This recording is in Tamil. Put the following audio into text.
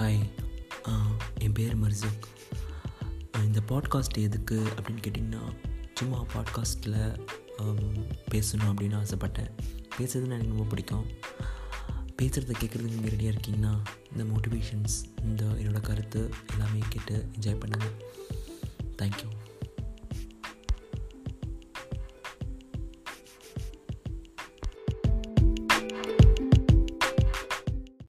ஹாய் என் பேர் மர்சுக். இந்த பாட்காஸ்ட் எதுக்கு அப்படின்னு கேட்டிங்கன்னா சும்மா பாட்காஸ்ட்டில் பேசணும் அப்படின்னு ஆசைப்பட்டேன். பேசுறதுன்னு எனக்கு ரொம்ப பிடிக்கும். பேசுகிறத கேட்குறதுக்கு நீங்கள் ரெடியாக இருக்கீங்கன்னா இந்த மோட்டிவேஷன்ஸ் இந்த என்னோடய கருத்து எல்லாமே கேட்டு என்ஜாய் பண்ணுங்கள் தேங்க்யூ